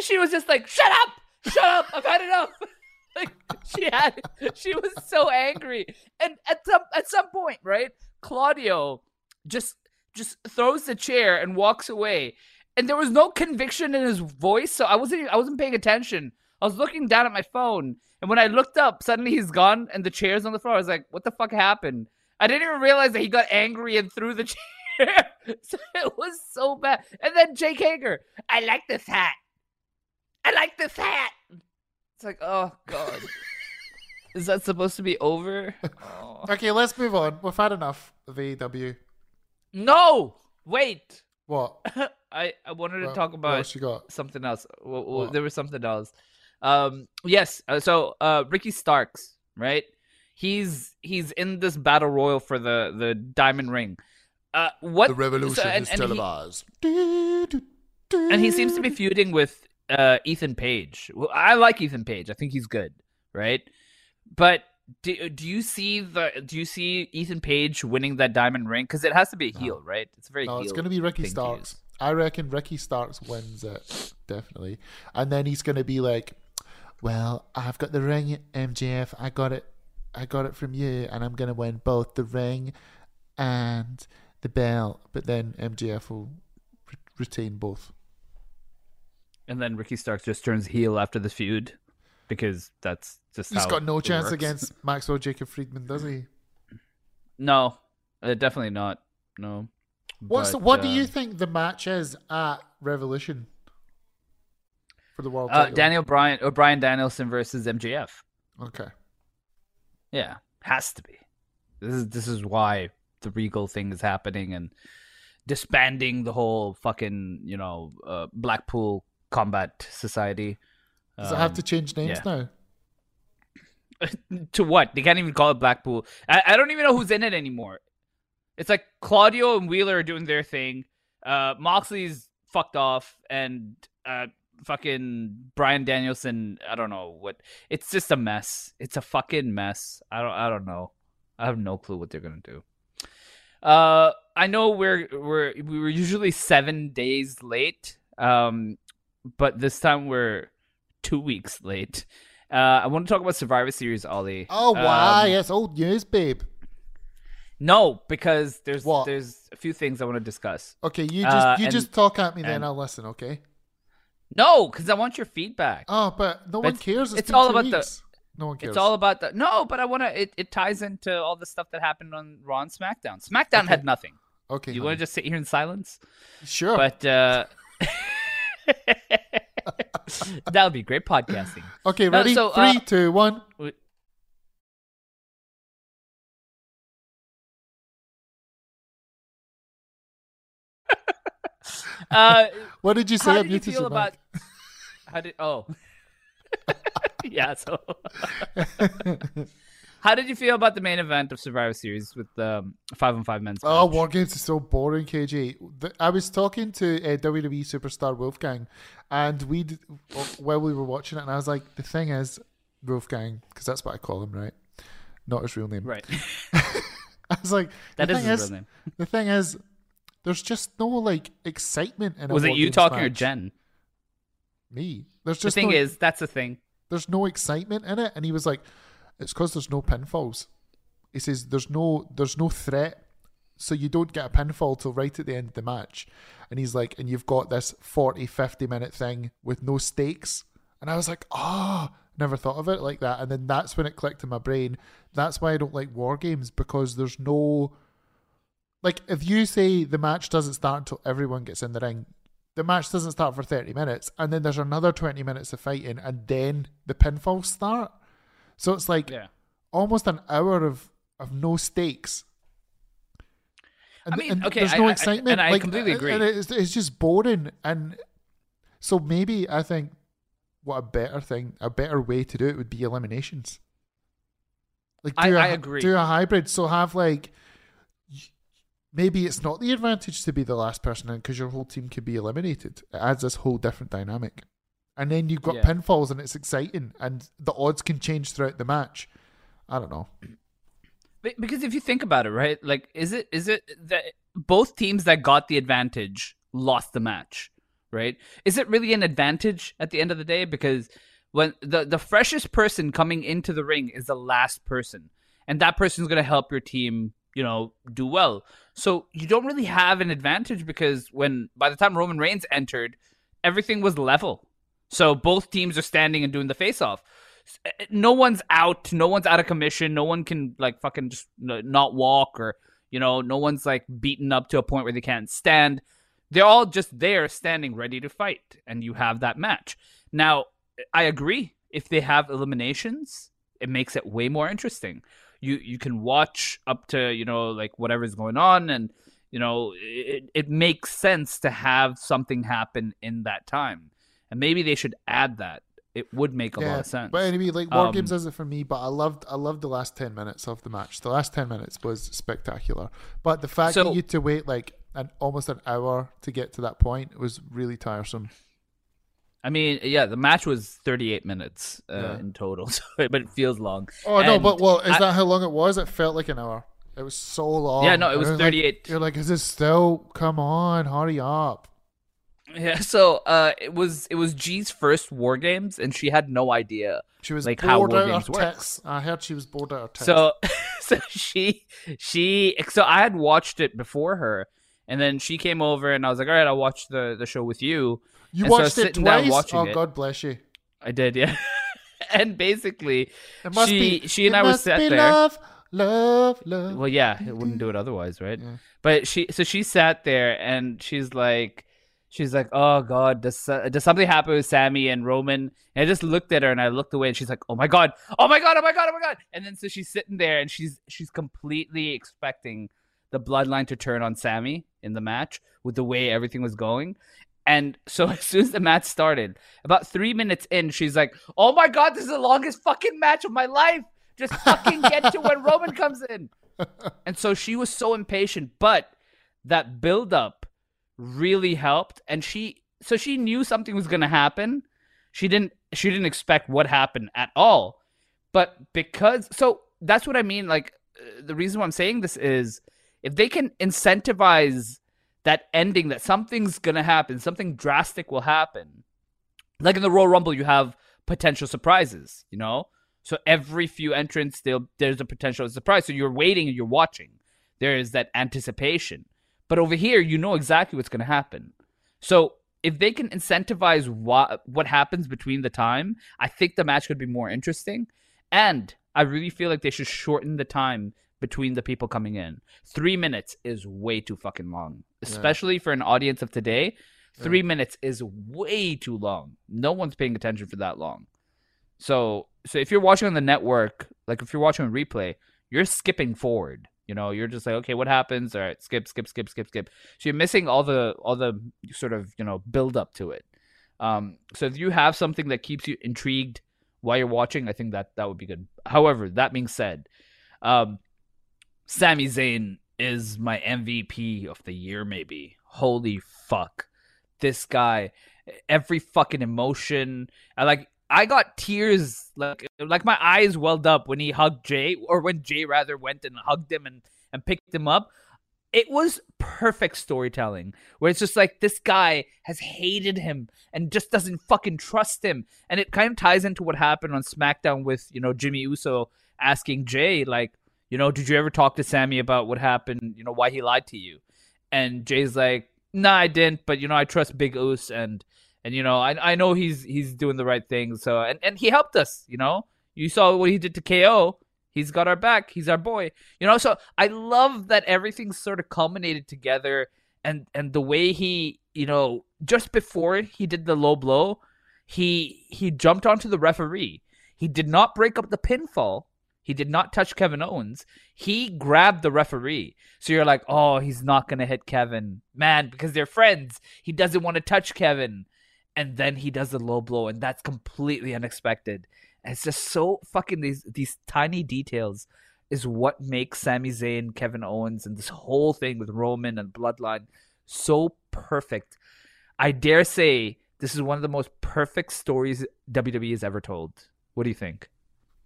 she was just like, "Shut up, shut up! I've had enough." like she had, she was so angry, and at some at some point, right, Claudio just just throws the chair and walks away, and there was no conviction in his voice, so I wasn't I wasn't paying attention. I was looking down at my phone, and when I looked up, suddenly he's gone, and the chair's on the floor. I was like, "What the fuck happened?" I didn't even realize that he got angry and threw the chair. so it was so bad. And then Jake Hager, I like this hat. I like this hat. It's like, oh god, is that supposed to be over? Oh. Okay, let's move on. We've had enough of AEW. No, wait. What? I I wanted to talk about something else. Well, well, there was something else. Um, yes. uh, So, uh, Ricky Starks, right? He's he's in this battle royal for the the diamond ring. Uh, what The revolution so- and- is and he- televised. and he seems to be feuding with uh, Ethan Page. Well, I like Ethan Page. I think he's good, right? But do, do you see the do you see Ethan Page winning that diamond ring? Because it has to be a heel, right? It's a very No, it's going to be Ricky Starks. I reckon Ricky Starks wins it definitely, and then he's going to be like, "Well, I've got the ring, MJF. I got it. I got it from you, and I'm going to win both the ring and the belt." But then MJF will re- retain both. And then Ricky Starks just turns heel after the feud because that's just He's got no chance works. against Maxwell Jacob Friedman, does he? No, uh, definitely not. No. What's But, the, what do uh, you think the match is at Revolution for the world Uh, title? Daniel Bryan or Brian Danielson versus MJF. Okay. Yeah, has to be. This is this is why the Regal thing is happening and disbanding the whole fucking you know uh, Blackpool Combat Society. Does it have Um, to change names yeah. now? to what? They can't even call it Blackpool. I, I don't even know who's in it anymore. It's like Claudio and Wheeler are doing their thing. Uh, Moxley's fucked off, and uh, fucking Brian Danielson. I don't know what. It's just a mess. It's a fucking mess. I don't. I don't know. I have no clue what they're gonna do. Uh, I know we're we're we were usually seven days late. Um, but this time we're two weeks late. Uh, I want to talk about Survivor Series, Ollie. Oh, wow. Um, yes, old news, babe. No, because there's What? there's a few things I want to discuss. Okay, you just Uh, you and- just talk at me, then and- I'll listen, okay? No, because I want your feedback. Oh, but no one It's- cares. It's, it's all about the- No one cares. It's all about the no, but I want to. It, it ties into all the stuff that happened on Raw and SmackDown. SmackDown Okay. had nothing. okay. You want to just sit here in silence? Sure. But uh that would be great podcasting. okay, No, ready? so, Three, uh, two, one. Uh, What did you say? how I did you feel your about? mic. How did? Oh, yeah. So, how did you feel about the main event of Survivor Series with the um, five on five men's? Oh. War Games is so boring, KJ. The- I was talking to uh, WWE superstar Wolfgang, and we while we were watching it, and I was like, the thing is, Wolfgang, because that's what I call him, right? Not his real name. Right. I was like, That the is thing his is, real name. the thing is, there's just no like excitement in Was it you talking or. Jen? Me. There's just The thing no, is, that's the thing. there's no excitement in it, and he was like, it's because there's no pinfalls. He says there's no there's no threat, so you don't get a pinfall till right at the end of the match, and he's like, and you've got this 40, 50 minute thing with no stakes, and I was like, oh, never thought of it like that, and then that's when it clicked in my brain. That's why I don't like war games because there's no like if you say the match doesn't start until everyone gets in the ring the match doesn't start for 30 minutes and then there's another 20 minutes of fighting and then the pinfalls start so it's like Yeah. almost an hour of of no stakes I mean, and okay, there's no I- excitement and I like, completely agree. and it's, it's just boring and so maybe i think what a better thing a better way to do it would be eliminations like do a I agree. do a hybrid so have like maybe it's not the advantage to be the last person in because your whole team could be eliminated it adds this whole different dynamic and then you've got Yeah. pinfalls and it's exciting and the odds can change throughout the match i don't know Because if you think about it, right? Like, is it is it that both teams that got the advantage lost the match, right? Is it really an advantage at the end of the day? Because when the the freshest person coming into the ring is the last person, and that person's going to help your team, you know, do well. So you don't really have an advantage because when by the time Roman Reigns entered, everything was level. So both teams are standing and doing the face off. Eh, eh, no one's out. No one's out of commission. No one can like fucking just not walk or you know. No one's like beaten up to a point where they can't stand. They're all just there, standing ready to fight, and you have that match. Now, eh, I agree. If they have eliminations, it makes it way more interesting. You you can watch up to you know like whatever's going on, and you know it it makes sense to have something happen in that time, and maybe they should add that. It would make a lot of sense. But anyway, like War Um, Games is it for me, but I loved I loved the last ten minutes of the match. The last ten minutes was spectacular. But the fact So- that you had to wait like an almost an hour to get to that point was really tiresome. I mean, yeah, the match was 38 minutes uh, Yeah. in total, so, but it feels long. Oh no, but well, is I- that how long it was? It felt like an hour. It was so long. Yeah, no, it was And 38. Like, you're like, is this still? Come on, hurry up. Yeah, so uh, it was it was G's first War Games, and she had no idea She was like how War out Games works. I heard she was bored out of tits. So, so she she so I had watched it before her, and then she came over, and I was like, all right, I'll watch the the show with you. You and so watched it twice. Oh it. God bless you. I did, yeah. and basically, she be. she and I were sat there. Love, love, love. Well, yeah, it wouldn't do it otherwise, right? Yeah. But she, so she sat there and she's like, she's like, oh god, does uh, does something happen with Sami and Roman? And I just looked at her and I looked away and she's like, oh my god, oh my god, oh my god, oh my god. And then so she's sitting there and she's she's completely expecting the bloodline to turn on Sami in the match with the way everything was going. And so as soon as the match started, about three minutes in, she's like, "Oh my god, this is the longest fucking match of my life. Just fucking get to when Roman comes in." And so she was so impatient, but that build up really helped, and she so she knew something was gonna happen. She didn't she didn't expect what happened at all, but because so that's what I mean. Like uh, the reason why I'm saying this is if they can incentivize that ending that something's gonna happen, something drastic will happen. Like in the Royal Rumble, you have potential surprises, you know. So every few entrants, there's a potential surprise. So you're waiting and you're watching. There is that anticipation. But over here, you know exactly what's to happen. So if they can incentivize what what happens between the time, I think the match could be more interesting. And I really feel like they should shorten the time between the people coming in. Three minutes is way too fucking long, especially yeah. for an audience of today. Three yeah. minutes is way too long. No one's paying attention for that long. So, so if you're watching on the network, like if you're watching on replay, you're skipping forward. You know, you're just like, okay, what happens? All right, skip, skip, skip, skip, skip. So you're missing all the all the sort of you know build up to it. Um, so if you have something that keeps you intrigued while you're watching, I think that that would be good. However, that being said, um, Sami Zayn is my MVP of the year, maybe. Holy fuck. This guy, every fucking emotion. I like I got tears like like my eyes welled up when he hugged Jey or when Jey rather went and hugged him and, and picked him up. It was perfect storytelling where it's just like this guy has hated him and just doesn't fucking trust him. And it kind of ties into what happened on SmackDown with, you know, Jimmy Uso asking Jay, like, you know, did you ever talk to Sami about what happened? You know, why he lied to you? And Jey's like, nah, I didn't, but you know, I trust Big Uce and and you know, I I know he's he's doing the right thing. So and and he helped us. You know, you saw what he did to KO. He's got our back. He's our boy. You know, so I love that everything sort of culminated together, and and the way he, you know, just before he did the low blow, he he jumped onto the referee. He did not break up the pinfall he did not touch Kevin Owens. He grabbed the referee. So you're like, oh, he's not going to hit Kevin. Man, because they're friends. He doesn't want to touch Kevin. And then he does the low blow, and that's completely unexpected. And it's just so fucking these these tiny details is what makes Sami Zayn, Kevin Owens, and this whole thing with Roman and Bloodline so perfect. I dare say this is one of the most perfect stories WWE has ever told. What do you think?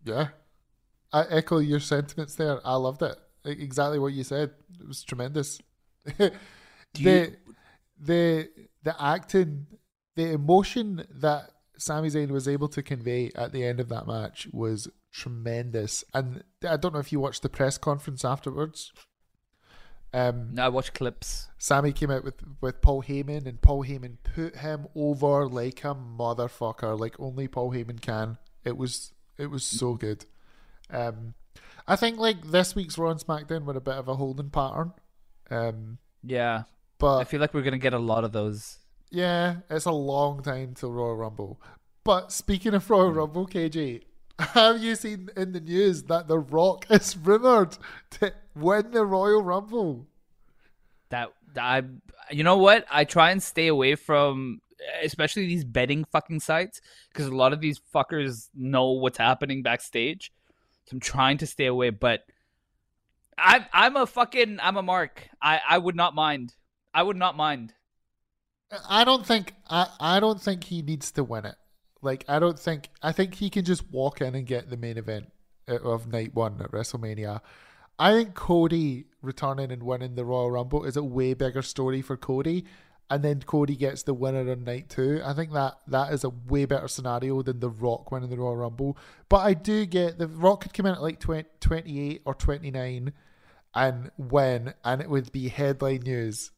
Yeah, I echo your sentiments there. I loved it. Exactly what you said. It was tremendous. the you... the the acting, the emotion that Sami Zayn was able to convey at the end of that match was tremendous. And I don't know if you watched the press conference afterwards. Um, no, I watched clips. Sami came out with, with Paul Heyman, and Paul Heyman put him over like a motherfucker, like only Paul Heyman can. It was it was so good. Um, I think like this week's Raw and SmackDown were a bit of a holding pattern. Um, yeah, but I feel like we're gonna get a lot of those. Yeah, it's a long time till Royal Rumble. But speaking of Royal Rumble, KJ, have you seen in the news that The Rock is rumored to win the Royal Rumble? That I, you know what? I try and stay away from especially these betting fucking sites because a lot of these fuckers know what's happening backstage. So I'm trying to stay away, but I'm I'm a fucking I'm a mark. I I would not mind. I would not mind. I don't think I I don't think he needs to win it. Like I don't think I think he can just walk in and get the main event uh, of night one at WrestleMania. I think Cody returning and winning the Royal Rumble is a way bigger story for Cody and then Cody gets the winner on night two. I think that that is a way better scenario than The Rock winning the Royal Rumble. But I do get The Rock could come in at like 20, 28 or 29 and win, and it would be headline news.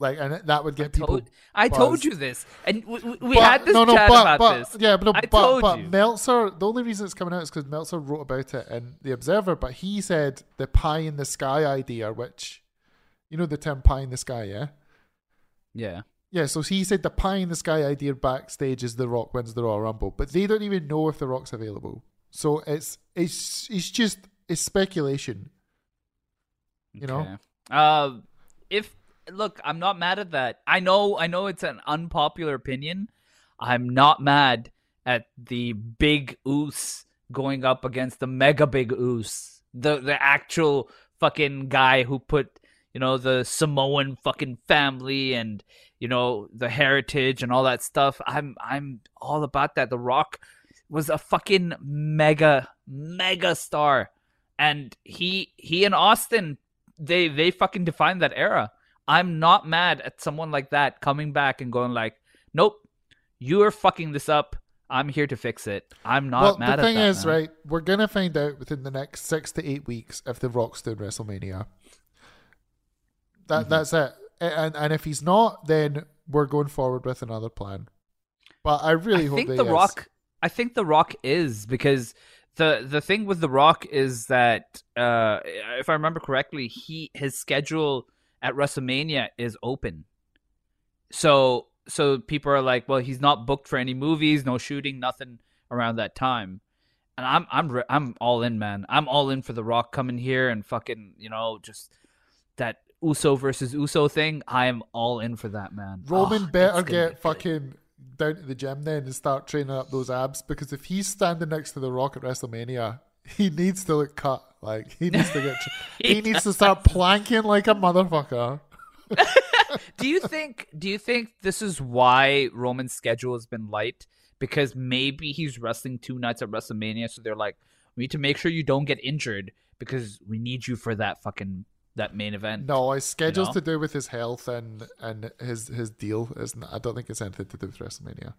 Like, and that would get I people. Told, I told you this, and we, we but, had this no, no, chat but, about but, this. Yeah, but, no, I but, but you. Meltzer. The only reason it's coming out is because Meltzer wrote about it in the Observer. But he said the pie in the sky idea, which, you know, the term pie in the sky, yeah. Yeah. Yeah, so he said the pie in the sky idea backstage is The Rock wins the Royal Rumble, but they don't even know if The Rock's available. So it's it's it's just it's speculation. You okay. know. Uh, if look, I'm not mad at that. I know, I know, it's an unpopular opinion. I'm not mad at the big Oos going up against the mega big Oos, the the actual fucking guy who put you know the Samoan fucking family and you know the heritage and all that stuff. I'm I'm all about that. The Rock was a fucking mega mega star, and he he and Austin they they fucking defined that era. I'm not mad at someone like that coming back and going like, nope, you are fucking this up. I'm here to fix it. I'm not well, mad the thing at that. is, man. right? We're gonna find out within the next six to eight weeks if the Rock's doing WrestleMania. That Mm-hmm. that's it. And and if he's not, then we're going forward with another plan. But I really I hope think the is. Rock. I think the Rock is because the the thing with the Rock is that uh, if I remember correctly, he his schedule at WrestleMania is open. So so people are like, well, he's not booked for any movies, no shooting, nothing around that time. And I'm I'm I'm all in, man. I'm all in for the Rock coming here and fucking you know just that Uso versus Uso thing. I am all in for that, man. Roman Oh, better get fucking down to the gym then and start training up those abs because if he's standing next to the Rock at WrestleMania, he needs to look cut. Like he needs to get. he needs to start planking like a motherfucker. do you think do you think this is why Roman's schedule has been light? Because maybe he's wrestling two nights at WrestleMania, so they're like, we need to make sure you don't get injured because we need you for that fucking that main event. No, his schedule's know? to do with his health and and his his deal. Isn't I don't think it's anything to do with WrestleMania.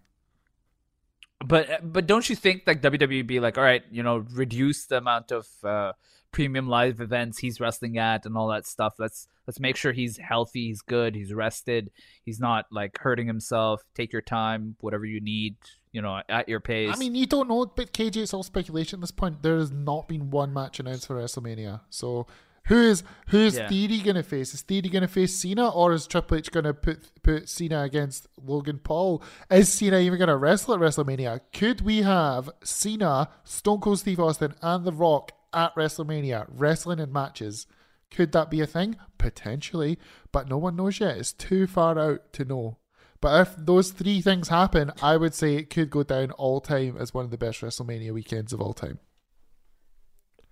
But but don't you think like WWE be like, all right, you know, reduce the amount of uh, premium live events he's wrestling at and all that stuff. Let's let's make sure he's healthy, he's good, he's rested, he's not like hurting himself. Take your time, whatever you need, you know, at your pace. I mean, you don't know, but KJ, it's all speculation at this point. There has not been one match announced for WrestleMania. So, who is who is Yeah. Theory going to face? Is Theory going to face Cena, or is Triple H going to put put Cena against Logan Paul? Is Cena even going to wrestle at WrestleMania? Could we have Cena, Stone Cold Steve Austin, and The Rock at WrestleMania wrestling in matches? Could that be a thing? Potentially, but no one knows yet. It's too far out to know. But if those three things happen, I would say it could go down all time as one of the best WrestleMania weekends of all time.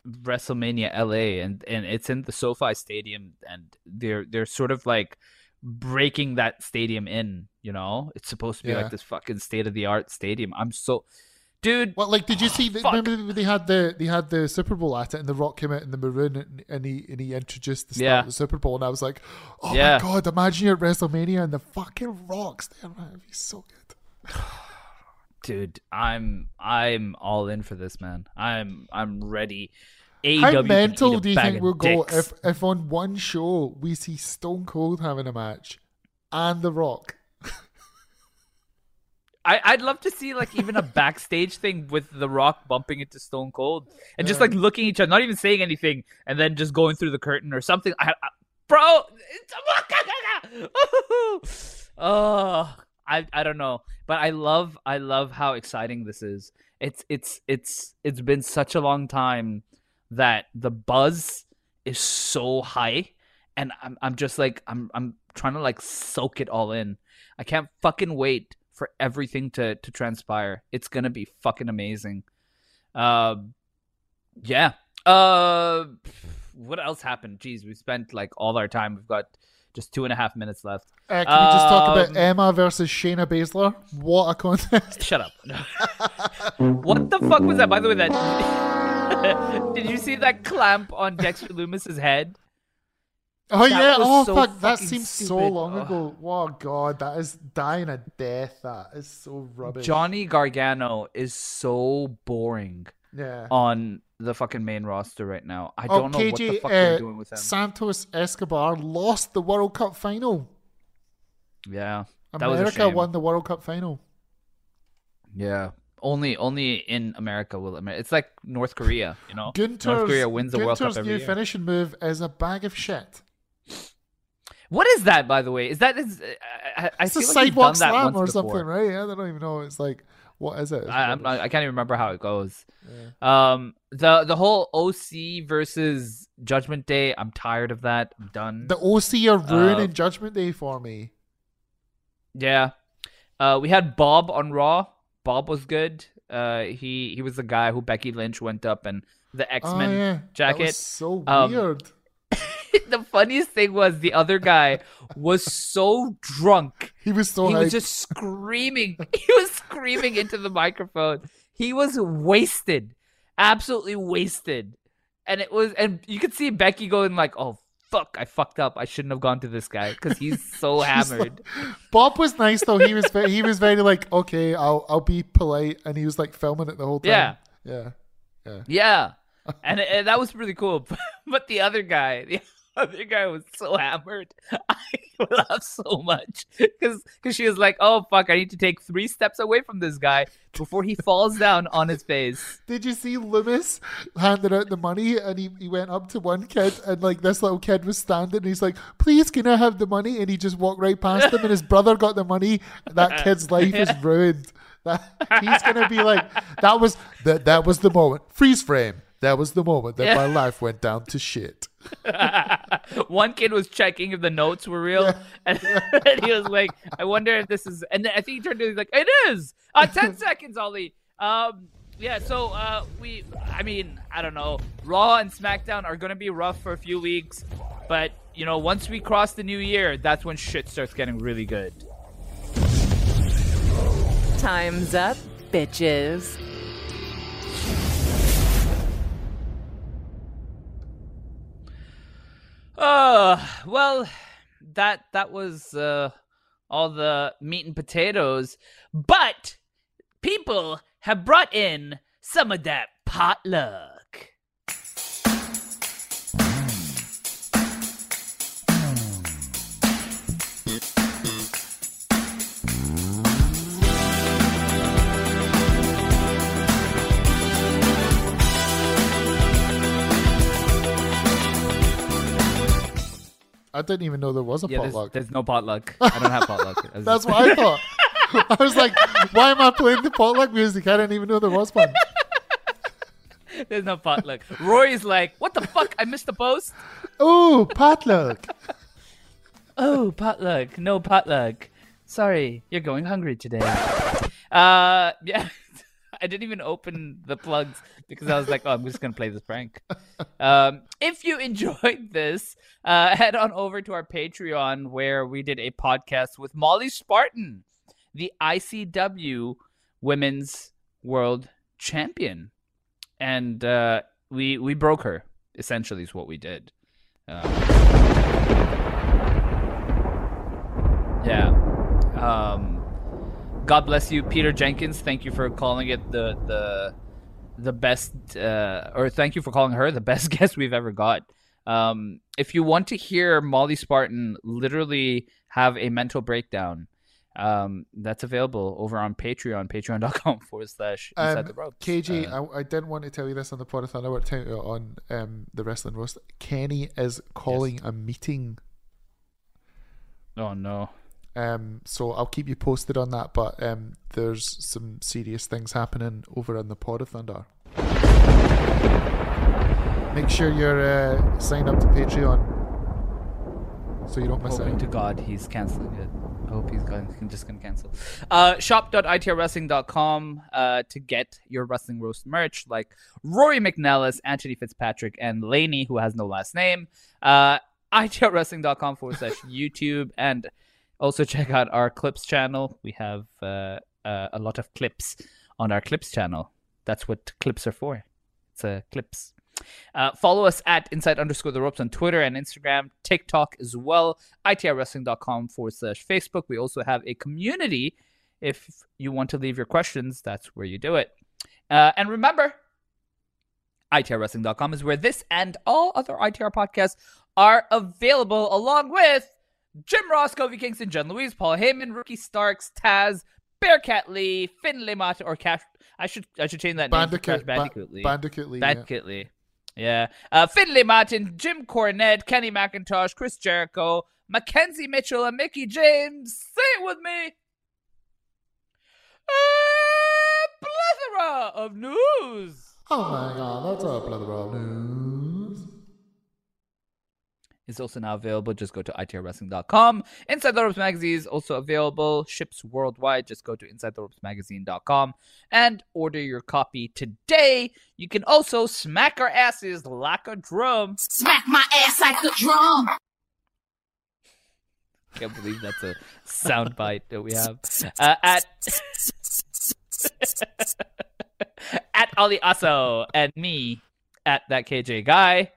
WrestleMania LA and and it's in the SoFi Stadium and they're they're sort of like breaking that stadium in, you know? It's supposed to be Yeah. like this fucking state of the art stadium. I'm so Dude, What like did you see? Fuck. remember they had the they had the Super Bowl at it, and the Rock came out in the maroon, and, and he and he introduced the Yeah. the Super Bowl, and I was like, oh Yeah. my god, imagine you're at WrestleMania and the fucking Rock's there, man, it'd be so good. dude, I'm I'm all in for this, man. I'm I'm ready. How mental do you think we'll go dicks. if if on one show we see Stone Cold having a match and The Rock? I, I'd love to see like even a backstage thing with The Rock bumping into Stone Cold and just like looking at each other, not even saying anything, and then just going through the curtain or something. I, I, bro, oh, I I don't know, but I love I love how exciting this is. It's it's it's it's been such a long time that the buzz is so high, and I'm I'm just like I'm I'm trying to like soak it all in. I can't fucking wait for everything to to transpire. It's gonna be fucking amazing. Uh, yeah. Uh, what else happened? Jeez, we spent like all our time. We've got just two and a half minutes left. Uh, can we just talk Um, about Emma versus Shayna Baszler? What a contest! Shut up. what the fuck was that? By the way, that did you see that clamp on Dexter Lumis's head? Oh That yeah! Oh so fuck! That seems so long ago. Oh god, that is dying a death. That is so rubbish. Johnny Gargano is so boring Yeah. on the fucking main roster right now. I Oh, don't know KJ, what the fuck uh, they're doing with him. Santos Escobar lost the World Cup final. yeah, that America won the World Cup final. Yeah. Only only in America will America. It's like North Korea, you know. Gunther's, North Korea wins the World Cup Gunther's every new year. finishing move is a bag of shit. What is that, by the way? Is that is? I, I It's a like sidewalk slam or before. something, right? I don't even know. It's like, what is it? I, not, I can't even remember how it goes. Um, the the whole OC versus Judgment Day. I'm tired of that. I'm done. The OC are ruining Uh, Judgment Day for me. Yeah. Uh, we had Bob on Raw. Bob was good. Uh, he he was the guy who Becky Lynch went up and the X Men oh, yeah. Jacket. so Um, weird. the funniest thing was the other guy was so drunk. He was so he was just screaming. He was screaming into the microphone. He was wasted, absolutely wasted. And it was, and you could see Becky going like, "Oh fuck, I fucked up. I shouldn't have gone to this guy because he's so hammered." Bob was nice though. He was very, he was very like, okay, I'll I'll be polite, and he was like filming it the whole time. Yeah. yeah, yeah. Yeah, and, and that was really cool. But the other guy, the other guy was so hammered. I laughed so much because she was like, "Oh fuck, I need to take three steps away from this guy before he falls down on his face." Did you see Lumis handed out the money and he, he went up to one kid and like this little kid was standing and he's like, Please can I have the money? And he just walked right past him and his brother got the money. That kid's life is ruined. That he's gonna be like that was that that was the moment. Freeze frame. That was the moment that Yeah. my life went down to shit. One kid was checking if the notes were real, and, and he was like, "I wonder if this is." And then I think he turned to he's like, "It is." Uh, ten seconds, Ollie. Um, yeah. So uh, we, I mean, I don't know. Raw and SmackDown are gonna be rough for a few weeks, but you know, once we cross the new year, that's when shit starts getting really good. Time's up, bitches. Uh, well, that that was uh, all the meat and potatoes, but people have brought in some of that potluck. I didn't even know there was a Yeah, there's, potluck. there's no potluck. I don't have potluck. That's what I thought. I was like, why am I playing the potluck music? I didn't even know there was one. There's no potluck. Rory's like, what the fuck? I missed the post. Oh, potluck. Oh, potluck. No potluck. Sorry, you're going hungry today. Uh, yeah. I didn't even open the plugs because I was like, oh, I'm just gonna play this prank. Um, if you enjoyed this, uh, head on over to our Patreon where we did a podcast with Molly Spartan, the ICW Women's World Champion, and uh, we we broke her. Essentially, is what we did. Um, yeah. Um, God bless you, Peter Jenkins. Thank you for calling it the the the best, uh, or thank you for calling her the best guest we've ever got. Um, if you want to hear Molly Spartan literally have a mental breakdown, um, that's available over on Patreon, patreon.com forward slash inside Um, the ropes. KJ, Uh, I, I didn't want to tell you this on the podcast. I know what time on um, the wrestling roast. Kenny is calling a meeting. oh no. Um, so I'll keep you posted on that. But um, there's some serious things happening over in the Pod of Thunder. Make sure you're uh, signed up to Patreon so you don't miss Hoping out. to God he's canceling it. I hope he's going, just going to cancel. Uh, shop.itrwrestling.com uh, to get your wrestling roast merch like Rory McNellis, Anthony Fitzpatrick, and Laney, who has no last name. Uh, itrwrestling.com forward slash YouTube. And also check out our clips channel. We have uh, uh, a lot of clips on our clips channel. That's what clips are for. It's uh, clips. Uh, follow us at inside underscore the ropes on Twitter and Instagram, TikTok as well, itrwrestling.com forward slash Facebook. We also have a community. If you want to leave your questions, that's where you do it. Uh, and remember, itrwrestling.com is where this and all other ITR podcasts are available, along with Jim Ross, Kofi Kingston, John Louise, Paul Heyman, Ricky Starks, Taz, Bearcat Lee, Finlay Mata, or Cash. I should I should change that name Bandicoot, ba- Bandicoot Lee. Bandicoot Lee, yeah. Bandicoot Lee. Yeah. Uh, Finlay Martin, Jim Cornette, Kenny McIntosh, Chris Jericho, Mackenzie Mitchell, and Mickie James. Say it with me. A plethora of news. Oh my god, that's a plethora of news. Is also now available. Just go to itrwrestling.com. Inside the Ropes Magazine is also available. Ships worldwide. Just go to insidetheropesmagazine.com and order your copy today. You can also smack our asses like a drum. Smack my ass like a drum. Can't believe that's a soundbite that we have. Uh, at at Ollie Asso and me at that KJ guy.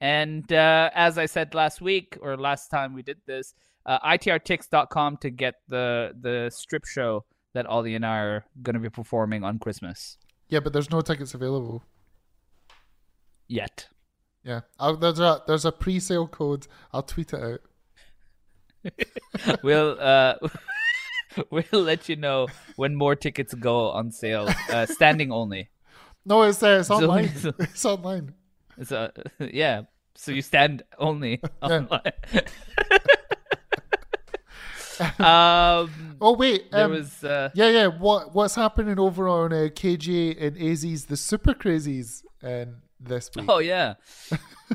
And uh, as I said last week or last time we did this, uh, itrtix.com to get the the strip show that Ollie and I are going to be performing on Christmas. Yeah, but there's no tickets available yet. Yeah, I'll, there's a there's a pre-sale code. I'll tweet it out. we'll uh, we'll let you know when more tickets go on sale, uh, standing only. No, it's uh, it's online. it's online. Uh, yeah. So you stand only online. um, Oh wait, there um, was uh, yeah, yeah. What what's happening over on uh, KJ and AZ's The Super Crazies and this week? Oh yeah.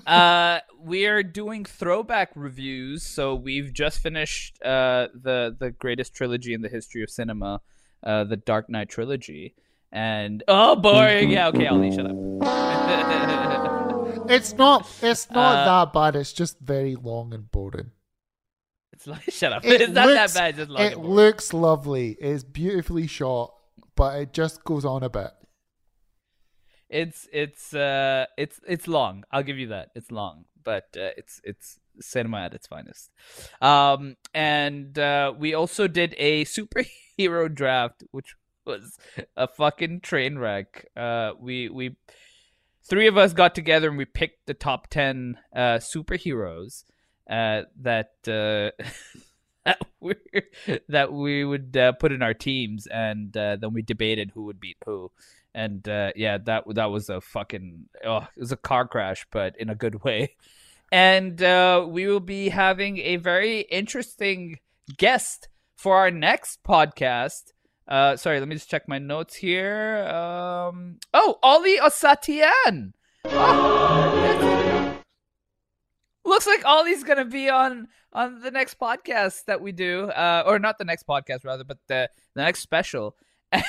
uh we're doing throwback reviews, so we've just finished uh the the greatest trilogy in the history of cinema, uh the Dark Knight trilogy. And oh boring. Yeah, okay, Ollie, shut up. It's not. It's not Uh, that bad. It's just very long and boring. it's like shut up. It it's not looks- that bad, It looks lovely. It's beautifully shot, but it just goes on a bit. It's it's uh it's it's long. I'll give you that. It's long, but uh, it's it's cinema at its finest. Um and uh we also did a superhero draft which was a fucking train wreck. Uh we we three of us got together and we picked the top 10 uh superheroes uh that uh that we that we would uh, put in our teams and uh, then we debated who would beat who and yeah, that that was a fucking oh, it was a car crash, but in a good way. And we will be having a very interesting guest for our next podcast. Uh, sorry, let me just check my notes here. Um, oh, Ollie Osatian. Oh, looks like Ollie's gonna be on on the next podcast that we do, uh, or not the next podcast rather, but the the next special, and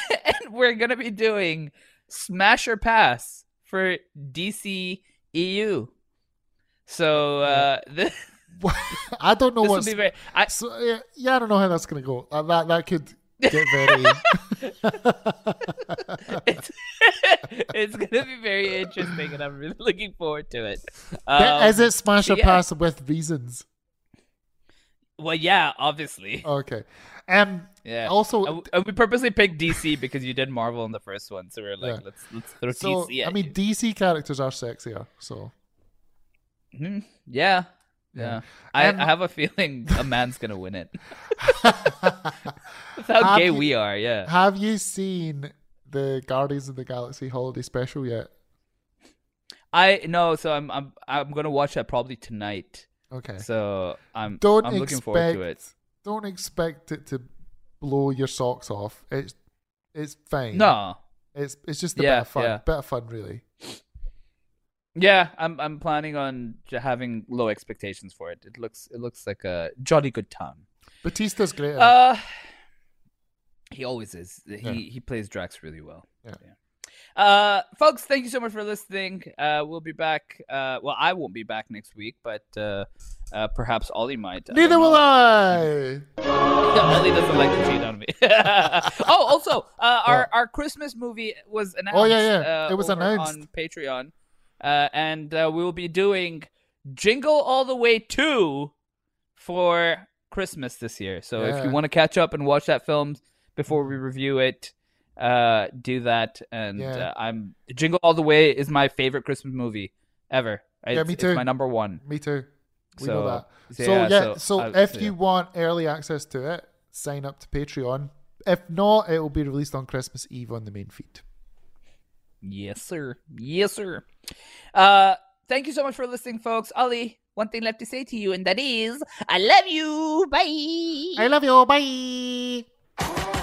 we're gonna be doing Smash or Pass for DC EU. So uh, this, I don't know what's. very. I, so, yeah, yeah, I don't know how that's gonna go. Uh, that that could get very. it's, it's gonna be very interesting, and I'm really looking forward to it. Um, Is it smash or yeah. pass with reasons? Well, yeah, obviously. Okay. Um. Yeah. Also, And we purposely picked DC because you did Marvel in the first one, so we are like, Yeah. let's let's throw so DC. At I mean, DC characters are sexier. So you. Mhm. yeah, yeah. Yeah. I, Um, I have a feeling a man's gonna win it. That's how gay you- we are. Yeah. have you seen the Guardians of the Galaxy holiday special yet? I no, so I'm I'm I'm gonna watch that probably tonight. Okay. So I'm don't I'm expect, looking forward to it. Don't expect it to blow your socks off. It's it's fine. No. It's it's just a Yeah, bit of fun. yeah. Bit of fun, really. Yeah, I'm I'm planning on having low expectations for it. It looks it looks like a jolly good time. Batista's great. Uh, he always is. He Yeah. he plays Drax really well. Yeah. Uh, folks, thank you so much for listening. Uh, we'll be back. Uh, well, I won't be back next week, but uh, uh perhaps Ollie might. I Neither will. I. Ollie doesn't like to cheat on me. oh, also, uh, our our Christmas movie was announced. Oh, yeah, yeah. uh, It was announced. on Patreon, uh, and uh, we will be doing Jingle All the Way two for Christmas this year. So if you want to catch up and watch that film before we review it, uh, do that. And Yeah. uh, I'm Jingle All the Way is my favorite Christmas movie ever. Yeah, It's- me It's too. my number one. Me too. We So- know that. so So yeah, yeah, so so, I- if you yeah. want early access to it, sign up to Patreon. If not, it will be released on Christmas Eve on the main feed. Yes, sir. Yes, sir. Uh, thank you so much for listening, folks. Ali, one thing left to say to you, and that is, I love you. Bye. I love you. Bye.